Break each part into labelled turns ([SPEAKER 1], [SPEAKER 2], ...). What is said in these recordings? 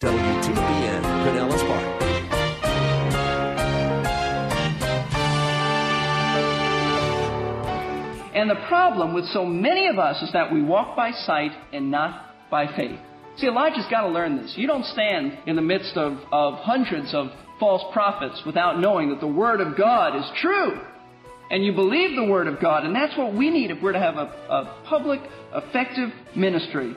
[SPEAKER 1] WTBN, Pinellas Park.
[SPEAKER 2] And the problem with so many of us is that we walk by sight and not by faith. See, Elijah's got to learn this. You don't stand in the midst of, of hundreds of false prophets without knowing that the Word of God is true. And you believe the Word of God, and that's what we need if we're to have a, a public, effective ministry.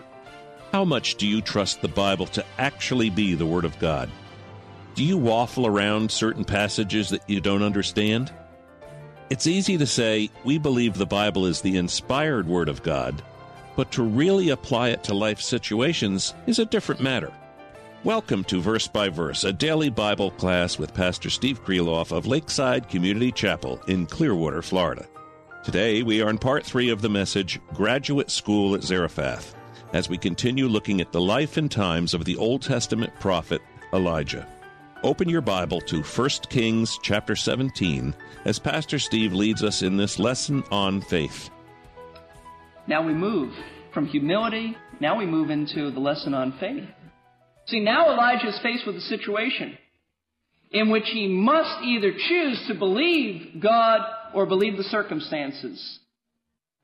[SPEAKER 3] How much do you trust the Bible to actually be the Word of God? Do you waffle around certain passages that you don't understand? It's easy to say, we believe the Bible is the inspired Word of God, but to really apply it to life situations is a different matter. Welcome to Verse by Verse, a daily Bible class with Pastor Steve Kreloff of Lakeside Community Chapel in Clearwater, Florida. Today we are in part three of the message Graduate School at Zarephath as we continue looking at the life and times of the Old Testament prophet Elijah. Open your Bible to 1 Kings chapter 17 as Pastor Steve leads us in this lesson on faith.
[SPEAKER 2] Now we move from humility, now we move into the lesson on faith. See, now Elijah is faced with a situation in which he must either choose to believe God or believe the circumstances.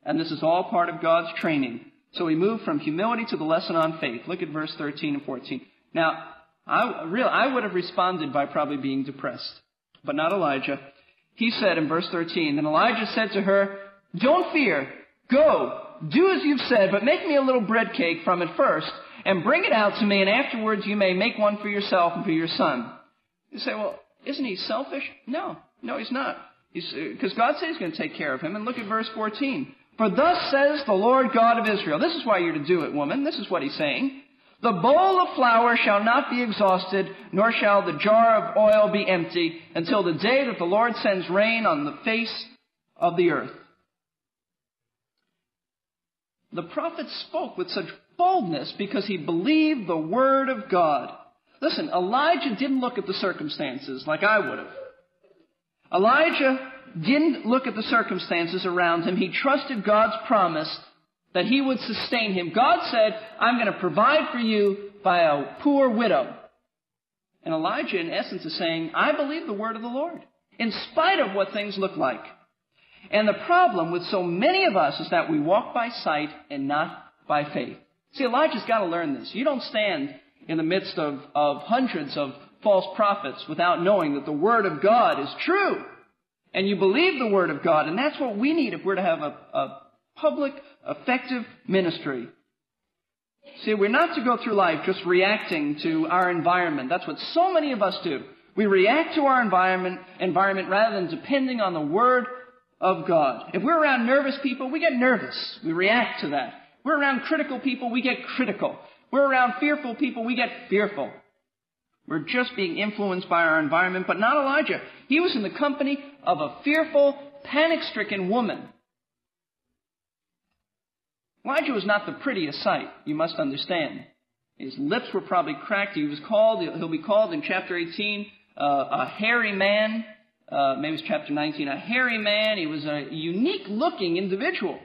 [SPEAKER 2] And this is all part of God's training. So we move from humility to the lesson on faith. Look at verse 13 and 14. Now, I, real, I would have responded by probably being depressed, but not Elijah. He said in verse 13, Then Elijah said to her, Don't fear. Go. Do as you've said, but make me a little bread cake from it first, and bring it out to me, and afterwards you may make one for yourself and for your son. You say, well, isn't he selfish? No. No, he's not. He's uh, because God says he's going to take care of him. And look at verse 14. For thus says the Lord God of Israel. This is why you're to do it, woman. This is what he's saying. The bowl of flour shall not be exhausted, nor shall the jar of oil be empty, until the day that the Lord sends rain on the face of the earth. The prophet spoke with such boldness because he believed the word of God. Listen, Elijah didn't look at the circumstances like I would have. Elijah didn't look at the circumstances around him. He trusted God's promise that he would sustain him. God said, I'm going to provide for you by a poor widow. And Elijah, in essence, is saying, I believe the word of the Lord, in spite of what things look like. And the problem with so many of us is that we walk by sight and not by faith. See, Elijah's got to learn this. You don't stand in the midst of, of hundreds of false prophets without knowing that the Word of God is true. And you believe the Word of God. And that's what we need if we're to have a, a public, effective ministry. See, we're not to go through life just reacting to our environment. That's what so many of us do. We react to our environment, environment rather than depending on the Word of God. If we're around nervous people, we get nervous. We react to that. We're around critical people, we get critical. We're around fearful people, we get fearful. We're just being influenced by our environment, but not Elijah. He was in the company of a fearful, panic stricken woman. Elijah was not the prettiest sight, you must understand. His lips were probably cracked. He was called, he'll be called in chapter 18, uh, a hairy man. Uh, maybe it's chapter 19, a hairy man. He was a unique looking individual.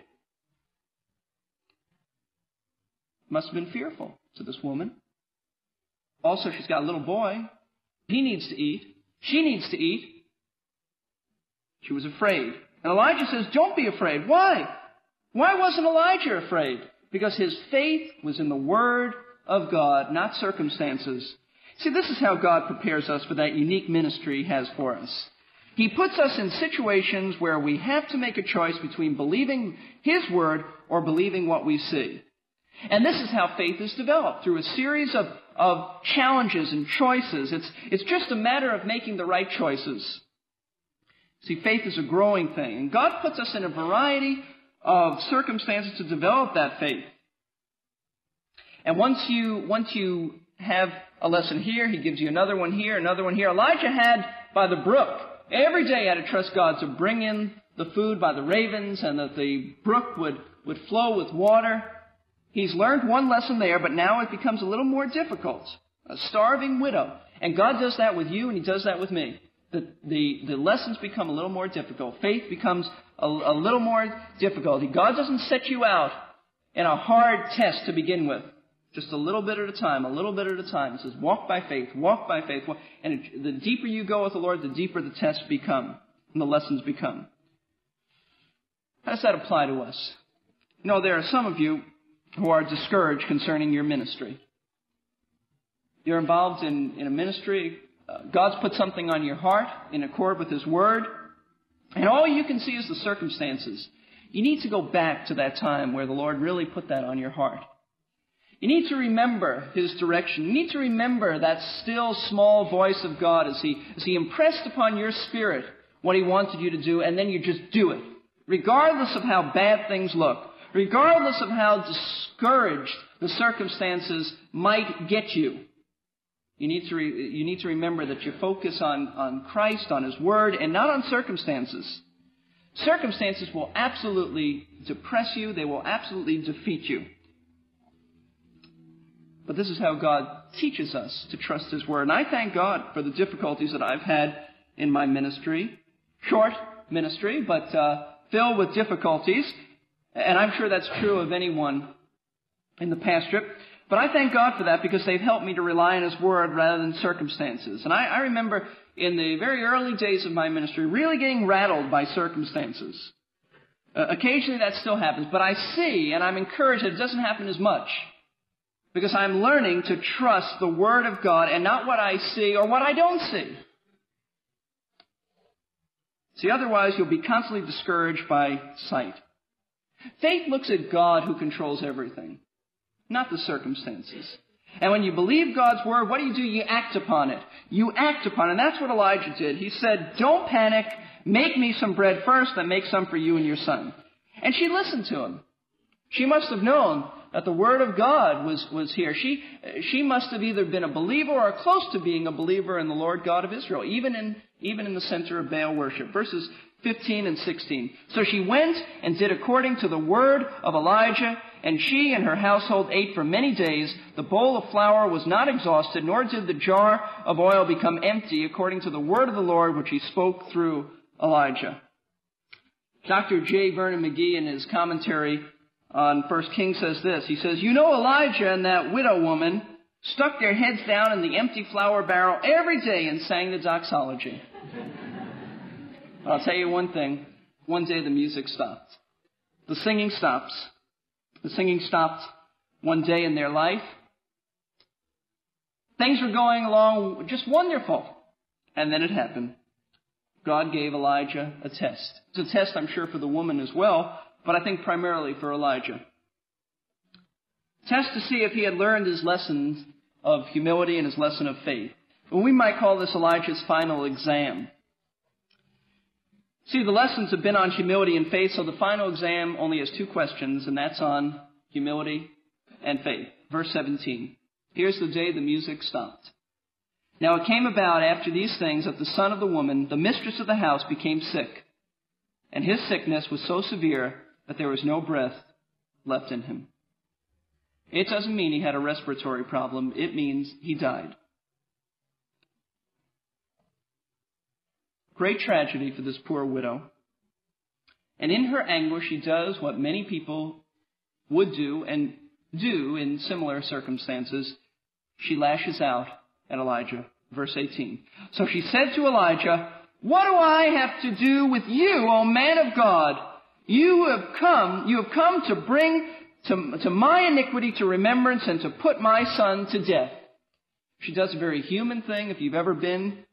[SPEAKER 2] Must have been fearful to this woman. Also, she's got a little boy. He needs to eat. She needs to eat. She was afraid. And Elijah says, Don't be afraid. Why? Why wasn't Elijah afraid? Because his faith was in the Word of God, not circumstances. See, this is how God prepares us for that unique ministry he has for us. He puts us in situations where we have to make a choice between believing His Word or believing what we see. And this is how faith is developed through a series of, of challenges and choices. It's, it's just a matter of making the right choices. See, faith is a growing thing. And God puts us in a variety of circumstances to develop that faith. And once you, once you have a lesson here. He gives you another one here, another one here. Elijah had by the brook. Every day had to trust God to bring in the food by the ravens and that the brook would, would flow with water. He's learned one lesson there, but now it becomes a little more difficult. A starving widow. And God does that with you and He does that with me. The, the, the lessons become a little more difficult. Faith becomes a, a little more difficult. God doesn't set you out in a hard test to begin with. Just a little bit at a time, a little bit at a time. It says, walk by faith, walk by faith. And the deeper you go with the Lord, the deeper the tests become and the lessons become. How does that apply to us? You know, there are some of you who are discouraged concerning your ministry. You're involved in, in a ministry. Uh, God's put something on your heart in accord with His Word. And all you can see is the circumstances. You need to go back to that time where the Lord really put that on your heart. You need to remember His direction. You need to remember that still small voice of God as He, as He impressed upon your spirit what He wanted you to do, and then you just do it. Regardless of how bad things look, regardless of how discouraged the circumstances might get you, you need to, re, you need to remember that you focus on, on Christ, on His Word, and not on circumstances. Circumstances will absolutely depress you. They will absolutely defeat you. But this is how God teaches us to trust His Word. And I thank God for the difficulties that I've had in my ministry. Short ministry, but uh, filled with difficulties. And I'm sure that's true of anyone in the pastorate. But I thank God for that because they've helped me to rely on His Word rather than circumstances. And I, I remember in the very early days of my ministry really getting rattled by circumstances. Uh, occasionally that still happens, but I see and I'm encouraged that it doesn't happen as much. Because I'm learning to trust the Word of God and not what I see or what I don't see. See, otherwise you'll be constantly discouraged by sight. Faith looks at God who controls everything not the circumstances. And when you believe God's word, what do you do? You act upon it. You act upon it. And that's what Elijah did. He said, don't panic. Make me some bread first, then make some for you and your son. And she listened to him. She must have known that the word of God was, was here. She, she must have either been a believer or close to being a believer in the Lord God of Israel, even in, even in the center of Baal worship. Verses 15 and 16. So she went and did according to the word of Elijah, and she and her household ate for many days. The bowl of flour was not exhausted, nor did the jar of oil become empty, according to the word of the Lord which he spoke through Elijah. Dr. J. Vernon McGee in his commentary on 1 Kings says this. He says, You know Elijah and that widow woman stuck their heads down in the empty flour barrel every day and sang the doxology. I'll tell you one thing. One day the music stopped. The singing stops. The singing stopped one day in their life. Things were going along just wonderful. And then it happened. God gave Elijah a test. It's a test, I'm sure, for the woman as well, but I think primarily for Elijah. Test to see if he had learned his lessons of humility and his lesson of faith. Well, we might call this Elijah's final exam. See, the lessons have been on humility and faith, so the final exam only has two questions, and that's on humility and faith. Verse 17. Here's the day the music stopped. Now it came about after these things that the son of the woman, the mistress of the house, became sick. And his sickness was so severe that there was no breath left in him. It doesn't mean he had a respiratory problem. It means he died. Great tragedy for this poor widow. And in her anguish, she does what many people would do and do in similar circumstances. She lashes out at Elijah. Verse 18. So she said to Elijah, What do I have to do with you, O man of God? You have come, you have come to bring to, to my iniquity to remembrance and to put my son to death. She does a very human thing. If you've ever been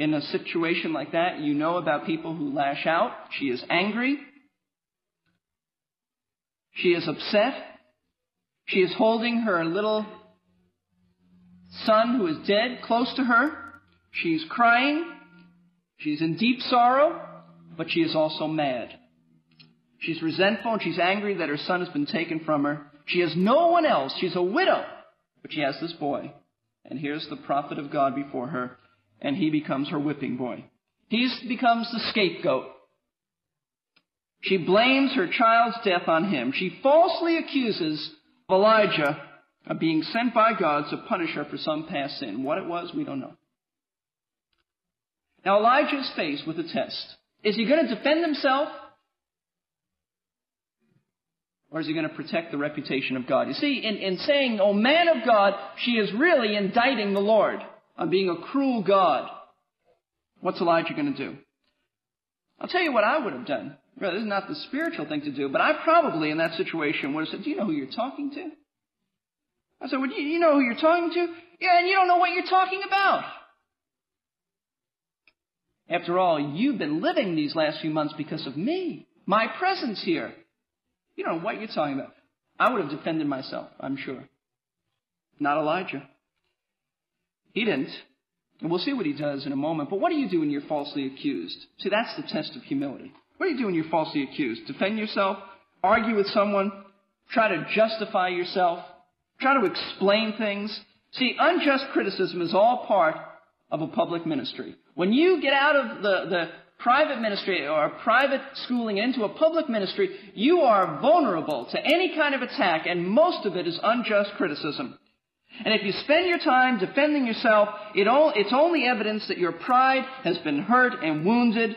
[SPEAKER 2] in a situation like that, you know about people who lash out. She is angry. She is upset. She is holding her little son who is dead close to her. She's crying. She's in deep sorrow, but she is also mad. She's resentful and she's angry that her son has been taken from her. She has no one else. She's a widow, but she has this boy. And here's the prophet of God before her, and he becomes her whipping boy. He becomes the scapegoat. She blames her child's death on him. She falsely accuses Elijah of being sent by God to punish her for some past sin. What it was, we don't know. Now Elijah is faced with a test. Is he going to defend himself? Or is he going to protect the reputation of God? You see, in, in saying, Oh man of God, she is really indicting the Lord on being a cruel God. What's Elijah going to do? I'll tell you what I would have done. Well, this is not the spiritual thing to do, but I probably in that situation would have said, Do you know who you're talking to? I said, Well, you know who you're talking to? Yeah, and you don't know what you're talking about. After all, you've been living these last few months because of me, my presence here. You don't know what you're talking about. I would have defended myself, I'm sure. Not Elijah. He didn't. And we'll see what he does in a moment. But what do you do when you're falsely accused? See, that's the test of humility. What do you do when you're falsely accused? Defend yourself? Argue with someone? Try to justify yourself? Try to explain things? See, unjust criticism is all part of a public ministry. When you get out of the, the private ministry or private schooling into a public ministry, you are vulnerable to any kind of attack, and most of it is unjust criticism. And if you spend your time defending yourself, it all, it's only evidence that your pride has been hurt and wounded,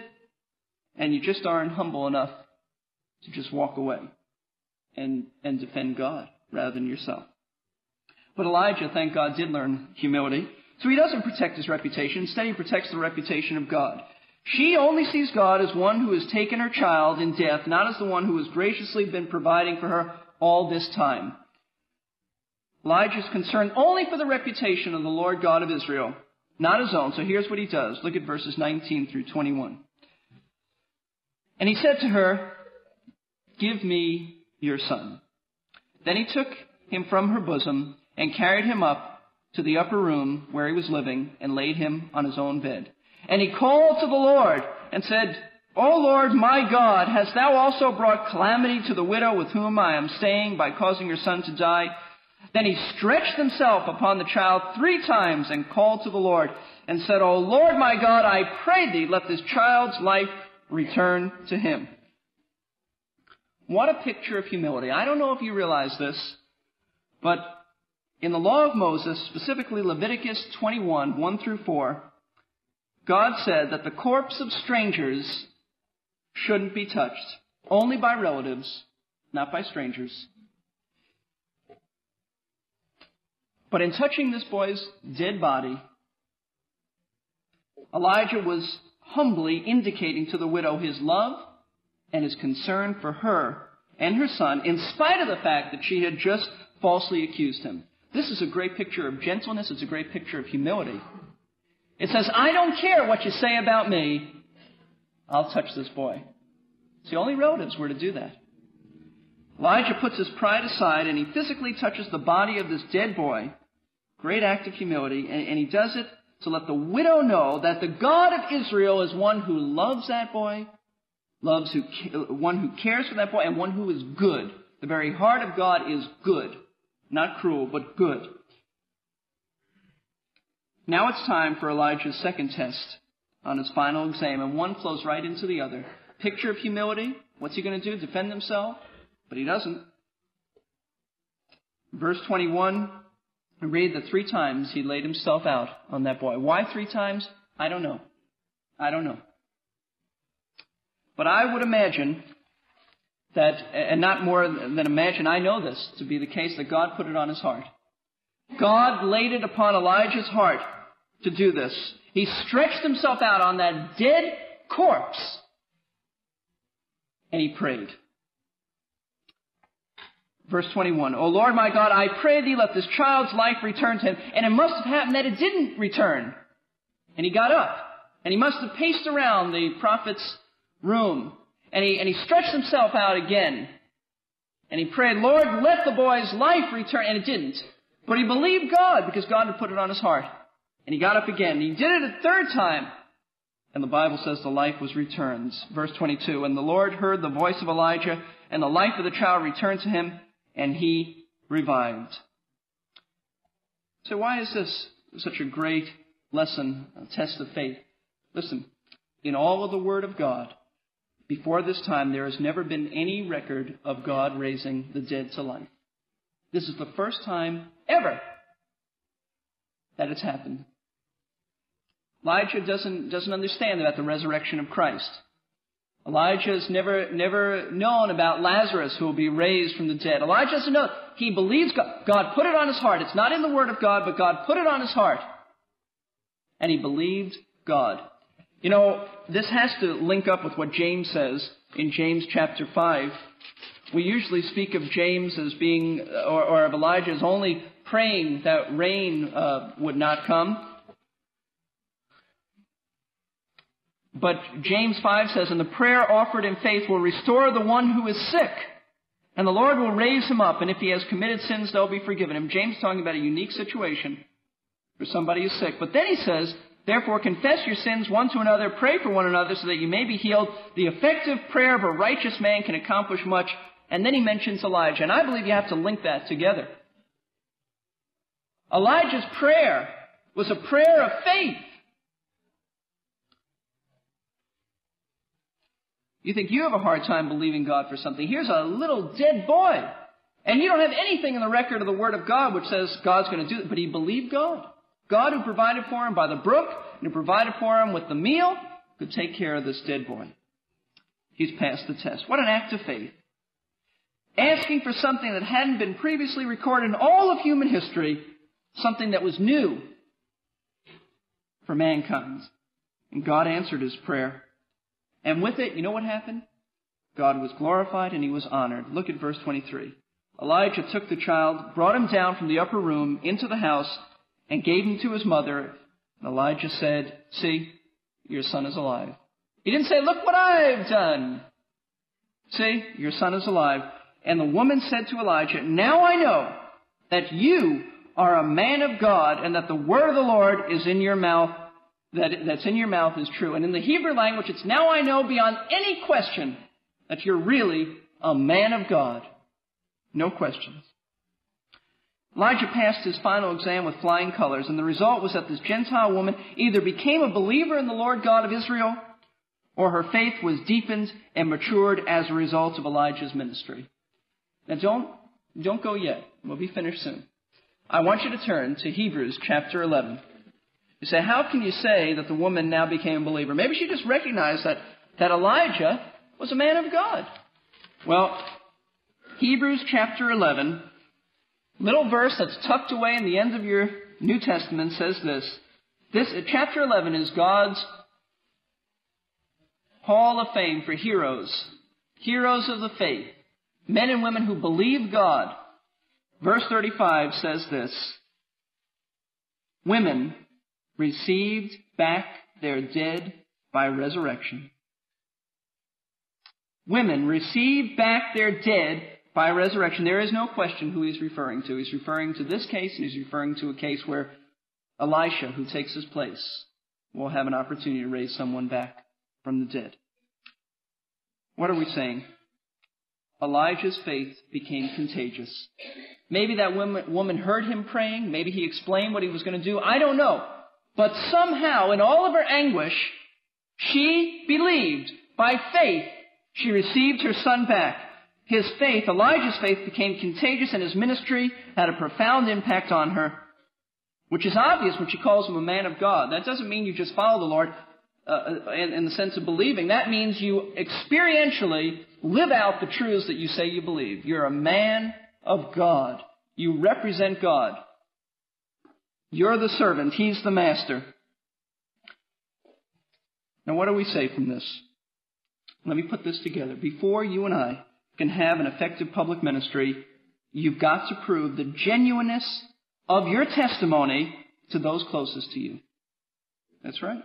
[SPEAKER 2] and you just aren't humble enough to just walk away and, and defend God rather than yourself. But Elijah, thank God, did learn humility. So he doesn't protect his reputation. Instead, he protects the reputation of God. She only sees God as one who has taken her child in death, not as the one who has graciously been providing for her all this time. Elijah is concerned only for the reputation of the Lord God of Israel, not his own. So here's what he does. Look at verses 19 through 21. And he said to her, Give me your son. Then he took him from her bosom and carried him up to the upper room where he was living and laid him on his own bed. And he called to the Lord and said, O Lord my God, hast thou also brought calamity to the widow with whom I am staying by causing her son to die? Then he stretched himself upon the child three times and called to the Lord and said, O Lord my God, I pray thee, let this child's life return to him. What a picture of humility. I don't know if you realize this, but in the law of Moses, specifically Leviticus 21, 1 through 4, God said that the corpse of strangers shouldn't be touched, only by relatives, not by strangers. But in touching this boy's dead body, Elijah was humbly indicating to the widow his love and his concern for her and her son, in spite of the fact that she had just falsely accused him. This is a great picture of gentleness. It's a great picture of humility. It says, I don't care what you say about me. I'll touch this boy. It's the only relatives were to do that. Elijah puts his pride aside and he physically touches the body of this dead boy. Great act of humility. And, and he does it to let the widow know that the God of Israel is one who loves that boy, loves who, one who cares for that boy, and one who is good. The very heart of God is good. Not cruel, but good. Now it's time for Elijah's second test on his final exam, and one flows right into the other. Picture of humility. What's he going to do? Defend himself? But he doesn't. Verse 21, we read that three times he laid himself out on that boy. Why three times? I don't know. I don't know. But I would imagine that, and not more than imagine, I know this to be the case, that God put it on his heart. God laid it upon Elijah's heart to do this. He stretched himself out on that dead corpse and he prayed. Verse 21, O Lord my God, I pray thee let this child's life return to him. And it must have happened that it didn't return. And he got up. And he must have paced around the prophet's room. And he, and he stretched himself out again. And he prayed, Lord, let the boy's life return. And it didn't. But he believed God because God had put it on his heart. And he got up again. He did it a third time. And the Bible says the life was returned. Verse 22, And the Lord heard the voice of Elijah, and the life of the child returned to him, and he revived. So why is this? such a great lesson, a test of faith. Listen, in all of the Word of God, before this time, there has never been any record of God raising the dead to life. This is the first time ever that it's happened. Elijah doesn't, doesn't understand about the resurrection of Christ. Elijah has never, never known about Lazarus who will be raised from the dead. Elijah doesn't know. He believes God. God put it on his heart. It's not in the Word of God, but God put it on his heart. And he believed God. You know, this has to link up with what James says in James chapter 5. We usually speak of James as being, or, or of Elijah as only praying that rain uh, would not come. But James 5 says, And the prayer offered in faith will restore the one who is sick, and the Lord will raise him up, and if he has committed sins, they'll be forgiven him. James is talking about a unique situation for somebody who's sick. But then he says, Therefore confess your sins one to another, pray for one another so that you may be healed. The effective prayer of a righteous man can accomplish much. And then he mentions Elijah, and I believe you have to link that together. Elijah's prayer was a prayer of faith. You think you have a hard time believing God for something. Here's a little dead boy. And you don't have anything in the record of the Word of God which says God's going to do it, but he believed God. God who provided for him by the brook and who provided for him with the meal could take care of this dead boy. He's passed the test. What an act of faith. Asking for something that hadn't been previously recorded in all of human history, something that was new for mankind. And God answered his prayer. And with it, you know what happened? God was glorified and he was honored. Look at verse 23. Elijah took the child, brought him down from the upper room into the house, and gave him to his mother. And Elijah said, See, your son is alive. He didn't say, Look what I've done. See, your son is alive. And the woman said to Elijah, Now I know that you are a man of God and that the word of the Lord is in your mouth that, that's in your mouth is true. And in the Hebrew language, it's now I know beyond any question that you're really a man of God. No questions. Elijah passed his final exam with flying colors, and the result was that this Gentile woman either became a believer in the Lord God of Israel, or her faith was deepened and matured as a result of Elijah's ministry. Now don't, don't go yet. We'll be finished soon. I want you to turn to Hebrews chapter 11. You say, how can you say that the woman now became a believer? Maybe she just recognized that, that Elijah was a man of God. Well, Hebrews chapter 11, little verse that's tucked away in the end of your New Testament says this. This, chapter 11 is God's hall of fame for heroes, heroes of the faith, men and women who believe God. Verse 35 says this. Women received back their dead by resurrection. Women received back their dead by resurrection. There is no question who he's referring to. He's referring to this case, and he's referring to a case where Elisha, who takes his place, will have an opportunity to raise someone back from the dead. What are we saying? Elijah's faith became contagious. Maybe that woman heard him praying. Maybe he explained what he was going to do. I don't know. But somehow, in all of her anguish, she believed. By faith, she received her son back. His faith, Elijah's faith, became contagious and his ministry had a profound impact on her, which is obvious when she calls him a man of God. That doesn't mean you just follow the Lord uh, in, in the sense of believing. That means you experientially live out the truths that you say you believe. You're a man of God. You represent God. You're the servant, he's the master. Now, what do we say from this? Let me put this together. Before you and I can have an effective public ministry, you've got to prove the genuineness of your testimony to those closest to you. That's right.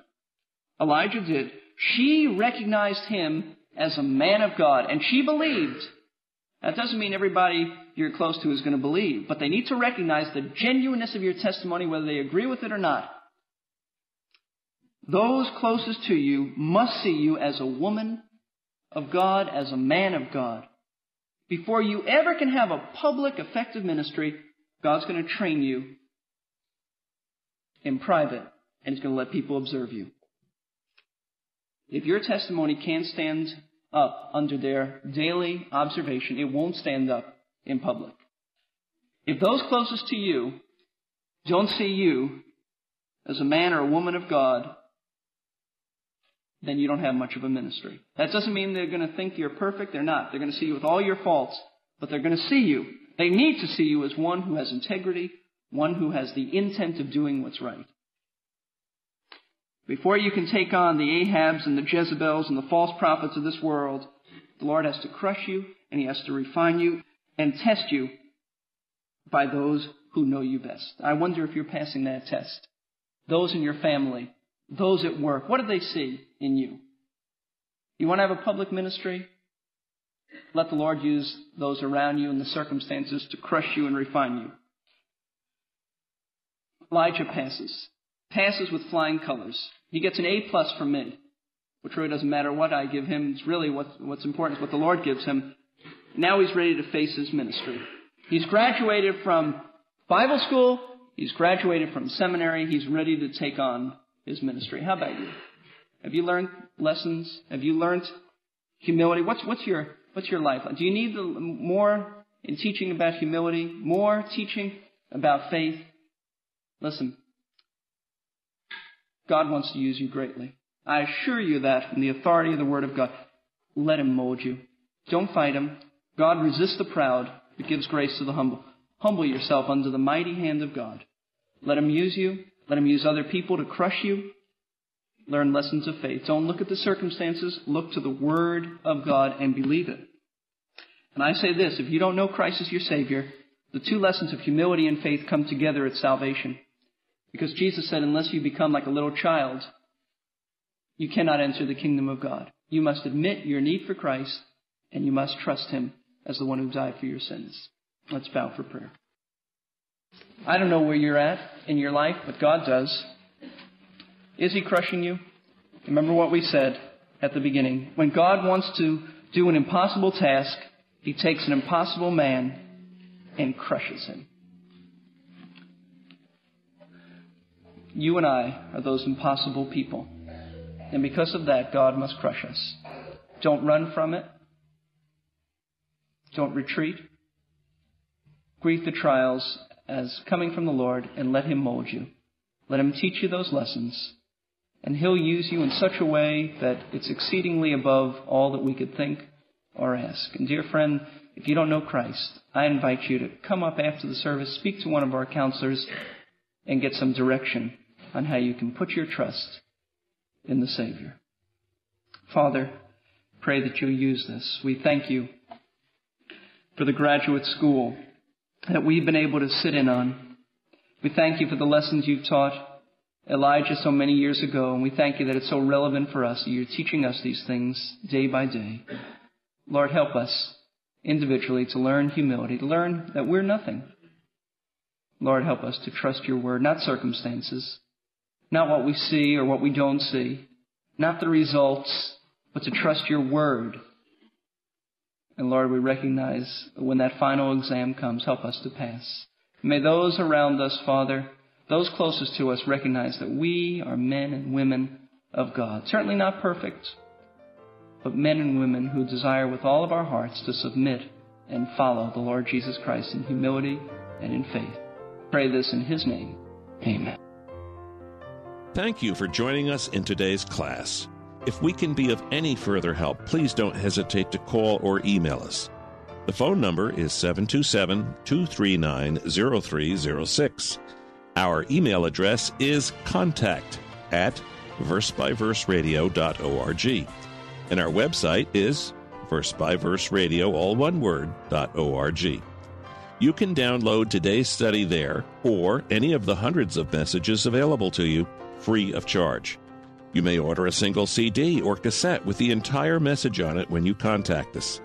[SPEAKER 2] Elijah did. She recognized him as a man of God, and she believed. That doesn't mean everybody you're close to is going to believe, but they need to recognize the genuineness of your testimony, whether they agree with it or not. Those closest to you must see you as a woman of God, as a man of God. Before you ever can have a public, effective ministry, God's going to train you in private, and he's going to let people observe you. If your testimony can't stand up under their daily observation, it won't stand up in public. If those closest to you don't see you as a man or a woman of God, then you don't have much of a ministry. That doesn't mean they're going to think you're perfect. They're not. They're going to see you with all your faults, but they're going to see you. They need to see you as one who has integrity, one who has the intent of doing what's right. Before you can take on the Ahabs and the Jezebels and the false prophets of this world, the Lord has to crush you and He has to refine you and test you by those who know you best. I wonder if you're passing that test. Those in your family, those at work, what do they see in you? You want to have a public ministry? Let the Lord use those around you and the circumstances to crush you and refine you. Elijah passes. Passes with flying colors. He gets an A plus from me, which really doesn't matter what I give him. It's really what, what's important is what the Lord gives him. Now he's ready to face his ministry. He's graduated from Bible school. He's graduated from seminary. He's ready to take on his ministry. How about you? Have you learned lessons? Have you learned humility? What's, what's your, what's your life? Do you need the, more in teaching about humility? More teaching about faith? Listen, God wants to use you greatly. I assure you that in the authority of the Word of God. Let Him mold you. Don't fight Him. God resists the proud, but gives grace to the humble. Humble yourself under the mighty hand of God. Let Him use you. Let Him use other people to crush you. Learn lessons of faith. Don't look at the circumstances. Look to the Word of God and believe it. And I say this, if you don't know Christ as your Savior, the two lessons of humility and faith come together at salvation. Because Jesus said, unless you become like a little child, you cannot enter the kingdom of God. You must admit your need for Christ, and you must trust Him as the one who died for your sins. Let's bow for prayer. I don't know where you're at in your life, but God does. Is He crushing you? Remember what we said at the beginning. When God wants to do an impossible task, He takes an impossible man and crushes him. You and I are those impossible people. And because of that, God must crush us. Don't run from it. Don't retreat. Greet the trials as coming from the Lord and let Him mold you. Let Him teach you those lessons. And He'll use you in such a way that it's exceedingly above all that we could think or ask. And dear friend, if you don't know Christ, I invite you to come up after the service, speak to one of our counselors, and get some direction on how you can put your trust in the Savior. Father, pray that you'll use this. We thank you for the graduate school that we've been able to sit in on. We thank you for the lessons you've taught Elijah so many years ago, and we thank you that it's so relevant for us. You're teaching us these things day by day. Lord, help us individually to learn humility, to learn that we're nothing. Lord, help us to trust your word, not circumstances, not what we see or what we don't see, not the results, but to trust your word. And Lord, we recognize when that final exam comes, help us to pass. May those around us, Father, those closest to us recognize that we are men and women of God. Certainly not perfect, but men and women who desire with all of our hearts to submit and follow the Lord Jesus Christ in humility and in faith. Pray this in His name. Amen.
[SPEAKER 3] Thank you for joining us in today's class. If we can be of any further help, please don't hesitate to call or email us. The phone number is 727 239 0306. Our email address is contact at versebyverseradio.org. And our website is versebyverseradio, all one word, .org. You can download today's study there or any of the hundreds of messages available to you free of charge. You may order a single CD or cassette with the entire message on it when you contact us.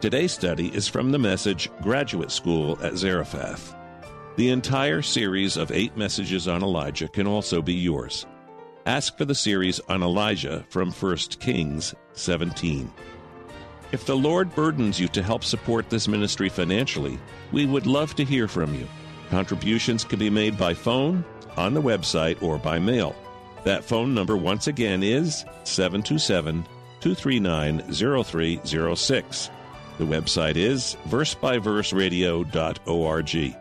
[SPEAKER 3] Today's study is from the message Graduate School at Zarephath. The entire series of eight messages on Elijah can also be yours. Ask for the series on Elijah from 1 Kings 17. If the Lord burdens you to help support this ministry financially, we would love to hear from you. Contributions can be made by phone on the website or by mail. That phone number, once again, is 727 239 0306. The website is versebyverseradio.org.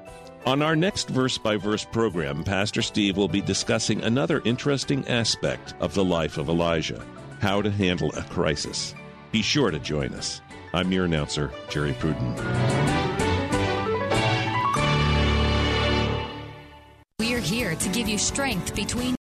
[SPEAKER 3] On our next verse by verse program, Pastor Steve will be discussing another interesting aspect of the life of Elijah how to handle a crisis. Be sure to join us. I'm your announcer, Jerry Pruden.
[SPEAKER 1] We're here to give you strength between